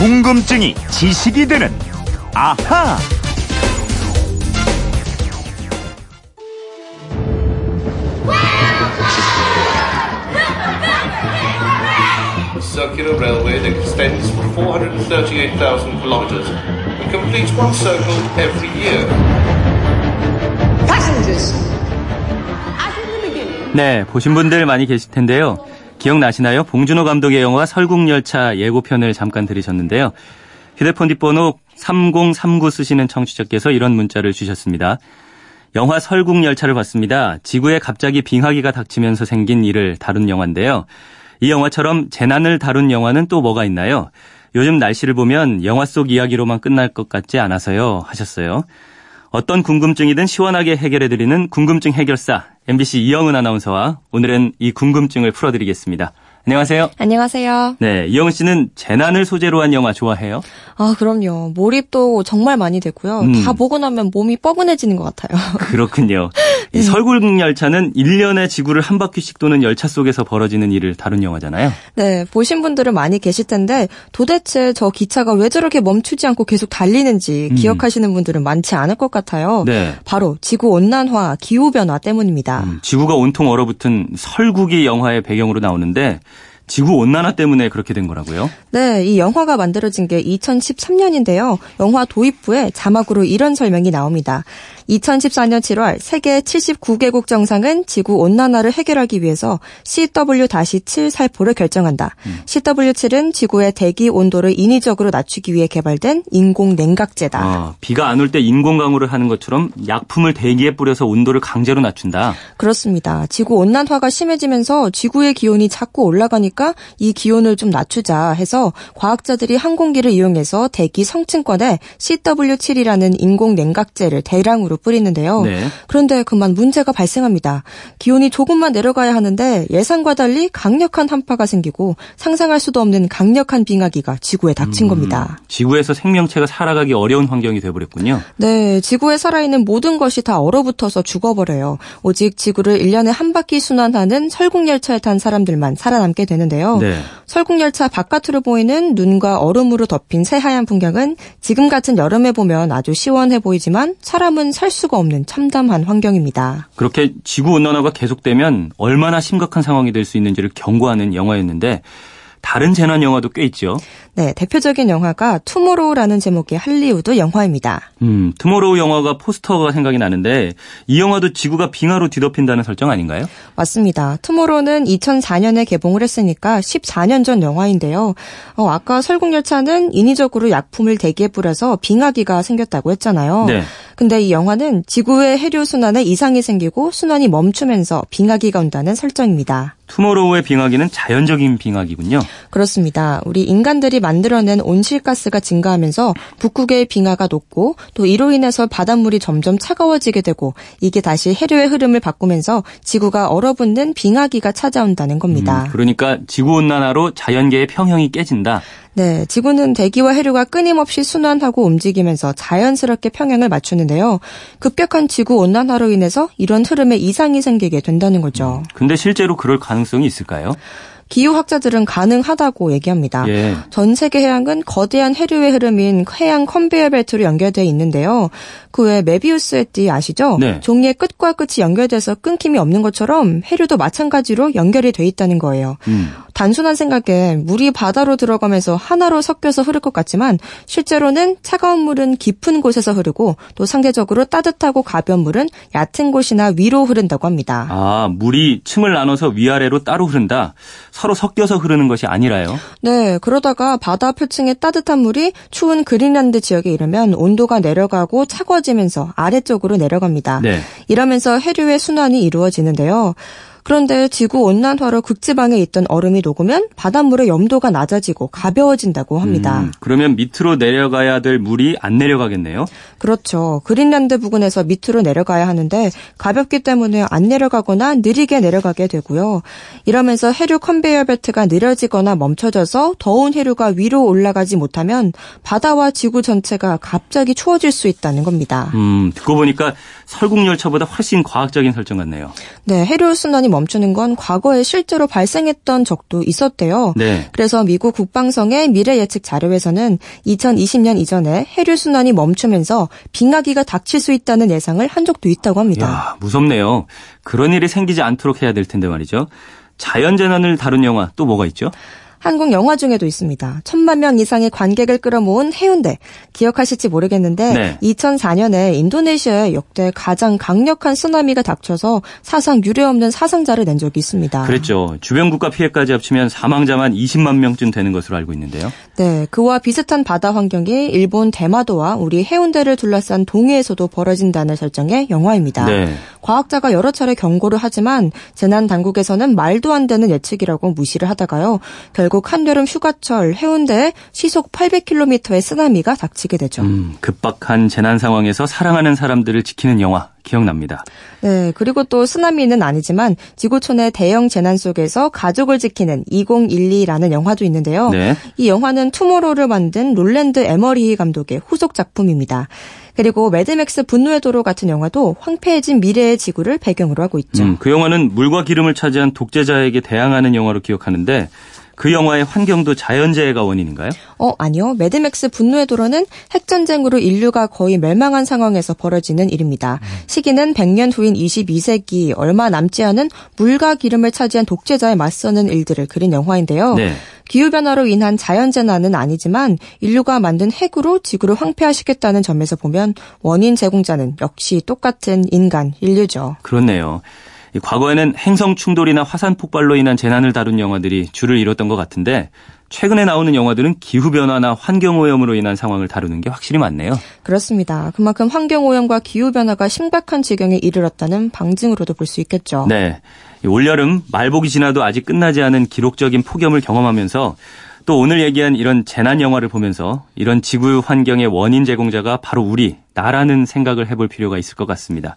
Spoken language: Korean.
궁금증이 지식이 되는 아하. A circular railway that extends for 438,000 kilometers and completes one circle every year. Passengers, as in the beginning, 네, 보신 분들 많이 계실 텐데요. 기억나시나요? 봉준호 감독의 영화 설국열차 예고편을 잠깐 들으셨는데요. 휴대폰 뒷번호 3039 쓰시는 청취자께서 이런 문자를 주셨습니다. 영화 설국열차를 봤습니다. 지구에 갑자기 빙하기가 닥치면서 생긴 일을 다룬 영화인데요. 이 영화처럼 재난을 다룬 영화는 또 뭐가 있나요? 요즘 날씨를 보면 영화 속 이야기로만 끝날 것 같지 않아서요. 하셨어요. 어떤 궁금증이든 시원하게 해결해드리는 궁금증 해결사 MBC 이영은 아나운서와 오늘은 이 궁금증을 풀어드리겠습니다. 안녕하세요. 안녕하세요. 네, 이영은 씨는 재난을 소재로 한 영화 좋아해요? 아, 그럼요. 몰입도 정말 많이 되고요. 음. 다 보고 나면 몸이 뻐근해지는 것 같아요. 그렇군요. 네. 이 설국 열차는 1년에 지구를 한 바퀴씩 도는 열차 속에서 벌어지는 일을 다룬 영화잖아요. 네, 보신 분들은 많이 계실 텐데 도대체 저 기차가 왜 저렇게 멈추지 않고 계속 달리는지 음. 기억하시는 분들은 많지 않을 것 같아요. 네. 바로 지구 온난화, 기후 변화 때문입니다. 음, 지구가 온통 얼어붙은 설국이 영화의 배경으로 나오는데 지구 온난화 때문에 그렇게 된 거라고요? 네, 이 영화가 만들어진 게 2013년인데요. 영화 도입부에 자막으로 이런 설명이 나옵니다. 2014년 7월 세계 79개국 정상은 지구 온난화를 해결하기 위해서 CW-7 살포를 결정한다. CW7은 지구의 대기 온도를 인위적으로 낮추기 위해 개발된 인공 냉각제다. 아, 비가 안 올 때 인공 강우를 하는 것처럼 약품을 대기에 뿌려서 온도를 강제로 낮춘다. 그렇습니다. 지구 온난화가 심해지면서 지구의 기온이 자꾸 올라가니까 이 기온을 좀 낮추자 해서 과학자들이 항공기를 이용해서 대기 성층권에 CW7이라는 인공 냉각제를 대량으로 뿌리는데요. 네. 그런데 그만 문제가 발생합니다. 기온이 조금만 내려가야 하는데 예상과 달리 강력한 한파가 생기고 상상할 수도 없는 강력한 빙하기가 지구에 닥친 겁니다. 지구에서 생명체가 살아가기 어려운 환경이 돼버렸군요. 네, 지구에 살아있는 모든 것이 다 얼어붙어서 죽어버려요. 오직 지구를 1년에 한 바퀴 순환하는 설국열차에 탄 사람들만 살아남게 되는데요. 네. 설국열차 바깥으로 보이는 눈과 얼음으로 덮인 새하얀 풍경은 지금 같은 여름에 보면 아주 시원해 보이지만 사람은 살 수가 없는 참담한 환경입니다. 그렇게 지구 온난화가 계속되면 얼마나 심각한 상황이 될 수 있는지를 경고하는 영화였는데 다른 재난 영화도 꽤 있죠. 네, 대표적인 영화가 투모로우라는 제목의 할리우드 영화입니다. 음, 투모로우 영화가 포스터가 생각이 나는데 이 영화도 지구가 빙하로 뒤덮인다는 설정 아닌가요? 맞습니다. 투모로우는 2004년에 개봉을 했으니까 14년 전 영화인데요. 어, 아까 설국열차는 인위적으로 약품을 대기에 뿌려서 빙하기가 생겼다고 했잖아요. 네. 근데 이 영화는 지구의 해류 순환에 이상이 생기고 순환이 멈추면서 빙하기가 온다는 설정입니다. 투모로우의 빙하기는 자연적인 빙하기군요. 그렇습니다. 우리 인간들이 만들어낸 온실가스가 증가하면서 북극의 빙하가 녹고 또 이로 인해서 바닷물이 점점 차가워지게 되고 이게 다시 해류의 흐름을 바꾸면서 지구가 얼어붙는 빙하기가 찾아온다는 겁니다. 음, 그러니까 지구 온난화로 자연계의 평형이 깨진다. 네, 지구는 대기와 해류가 끊임없이 순환하고 움직이면서 자연스럽게 평행을 맞추는데요. 급격한 지구 온난화로 인해서 이런 흐름에 이상이 생기게 된다는 거죠. 근데 실제로 그럴 가능성이 있을까요? 기후학자들은 가능하다고 얘기합니다. 예. 전 세계 해양은 거대한 해류의 흐름인 해양 컨베이어 벨트로 연결되어 있는데요. 그 외 메비우스의 띠 아시죠? 네. 종이의 끝과 끝이 연결돼서 끊김이 없는 것처럼 해류도 마찬가지로 연결이 돼 있다는 거예요. 음. 단순한 생각에 물이 바다로 들어가면서 하나로 섞여서 흐를 것 같지만 실제로는 차가운 물은 깊은 곳에서 흐르고 또 상대적으로 따뜻하고 가벼운 물은 얕은 곳이나 위로 흐른다고 합니다. 아, 물이 층을 나눠서 위아래로 따로 흐른다. 서로 섞여서 흐르는 것이 아니라요. 네, 그러다가 바다 표층의 따뜻한 물이 추운 그린란드 지역에 이르면 온도가 내려가고 차가워지면서 아래쪽으로 내려갑니다. 네. 이러면서 해류의 순환이 이루어지는데요. 그런데 지구 온난화로 극지방에 있던 얼음이 녹으면 바닷물의 염도가 낮아지고 가벼워진다고 합니다. 음, 그러면 밑으로 내려가야 될 물이 안 내려가겠네요. 그렇죠. 그린란드 부근에서 밑으로 내려가야 하는데 가볍기 때문에 안 내려가거나 느리게 내려가게 되고요. 이러면서 해류 컨베이어 벨트가 느려지거나 멈춰져서 더운 해류가 위로 올라가지 못하면 바다와 지구 전체가 갑자기 추워질 수 있다는 겁니다. 음, 듣고 보니까 설국열차보다 훨씬 과학적인 설정 같네요. 네, 해류 순환이 멈추는 건 과거에 실제로 발생했던 적도 있었대요. 네. 그래서 미국 국방성의 미래 예측 자료에서는 2020년 이전에 해류 순환이 멈추면서 빙하기가 닥칠 수 있다는 예상을 한 적도 있다고 합니다. 야, 무섭네요. 그런 일이 생기지 않도록 해야 될 텐데 말이죠. 자연 재난을 다룬 영화 또 뭐가 있죠? 한국 영화 중에도 있습니다. 천만 명 이상의 관객을 끌어모은 해운대. 기억하실지 모르겠는데 네. 2004년에 인도네시아에 역대 가장 강력한 쓰나미가 닥쳐서 사상 유례없는 사상자를 낸 적이 있습니다. 그랬죠. 주변 국가 피해까지 합치면 사망자만 20만 명쯤 되는 것으로 알고 있는데요. 네, 그와 비슷한 바다 환경이 일본 대마도와 우리 해운대를 둘러싼 동해에서도 벌어진다는 설정의 영화입니다. 네. 과학자가 여러 차례 경고를 하지만 재난 당국에서는 말도 안 되는 예측이라고 무시를 하다가요. 결국 한여름 휴가철 해운대에 시속 800km의 쓰나미가 닥치게 되죠. 음, 급박한 재난 상황에서 사랑하는 사람들을 지키는 영화 기억납니다. 네, 그리고 또 쓰나미는 아니지만 지구촌의 대형 재난 속에서 가족을 지키는 2012라는 영화도 있는데요. 네. 이 영화는 투모로우를 만든 롤랜드 에머리히 감독의 후속 작품입니다. 그리고 매드맥스 분노의 도로 같은 영화도 황폐해진 미래의 지구를 배경으로 하고 있죠. 음, 그 영화는 물과 기름을 차지한 독재자에게 대항하는 영화로 기억하는데 그 영화의 환경도 자연재해가 원인인가요? 어, 아니요. 매드맥스 분노의 도로는 핵전쟁으로 인류가 거의 멸망한 상황에서 벌어지는 일입니다. 시기는 100년 후인 22세기 얼마 남지 않은 물과 기름을 차지한 독재자에 맞서는 일들을 그린 영화인데요. 네. 기후변화로 인한 자연재난은 아니지만 인류가 만든 핵으로 지구를 황폐화시켰다는 점에서 보면 원인 제공자는 역시 똑같은 인간, 인류죠. 그렇네요. 이 과거에는 행성 충돌이나 화산 폭발로 인한 재난을 다룬 영화들이 줄을 이뤘던 것 같은데 최근에 나오는 영화들은 기후변화나 환경오염으로 인한 상황을 다루는 게 확실히 많네요. 그렇습니다. 그만큼 환경오염과 기후변화가 심각한 지경에 이르렀다는 방증으로도 볼 수 있겠죠. 네. 이 올여름 말복이 지나도 아직 끝나지 않은 기록적인 폭염을 경험하면서 또 오늘 얘기한 이런 재난 영화를 보면서 이런 지구 환경의 원인 제공자가 바로 우리, 나라는 생각을 해볼 필요가 있을 것 같습니다.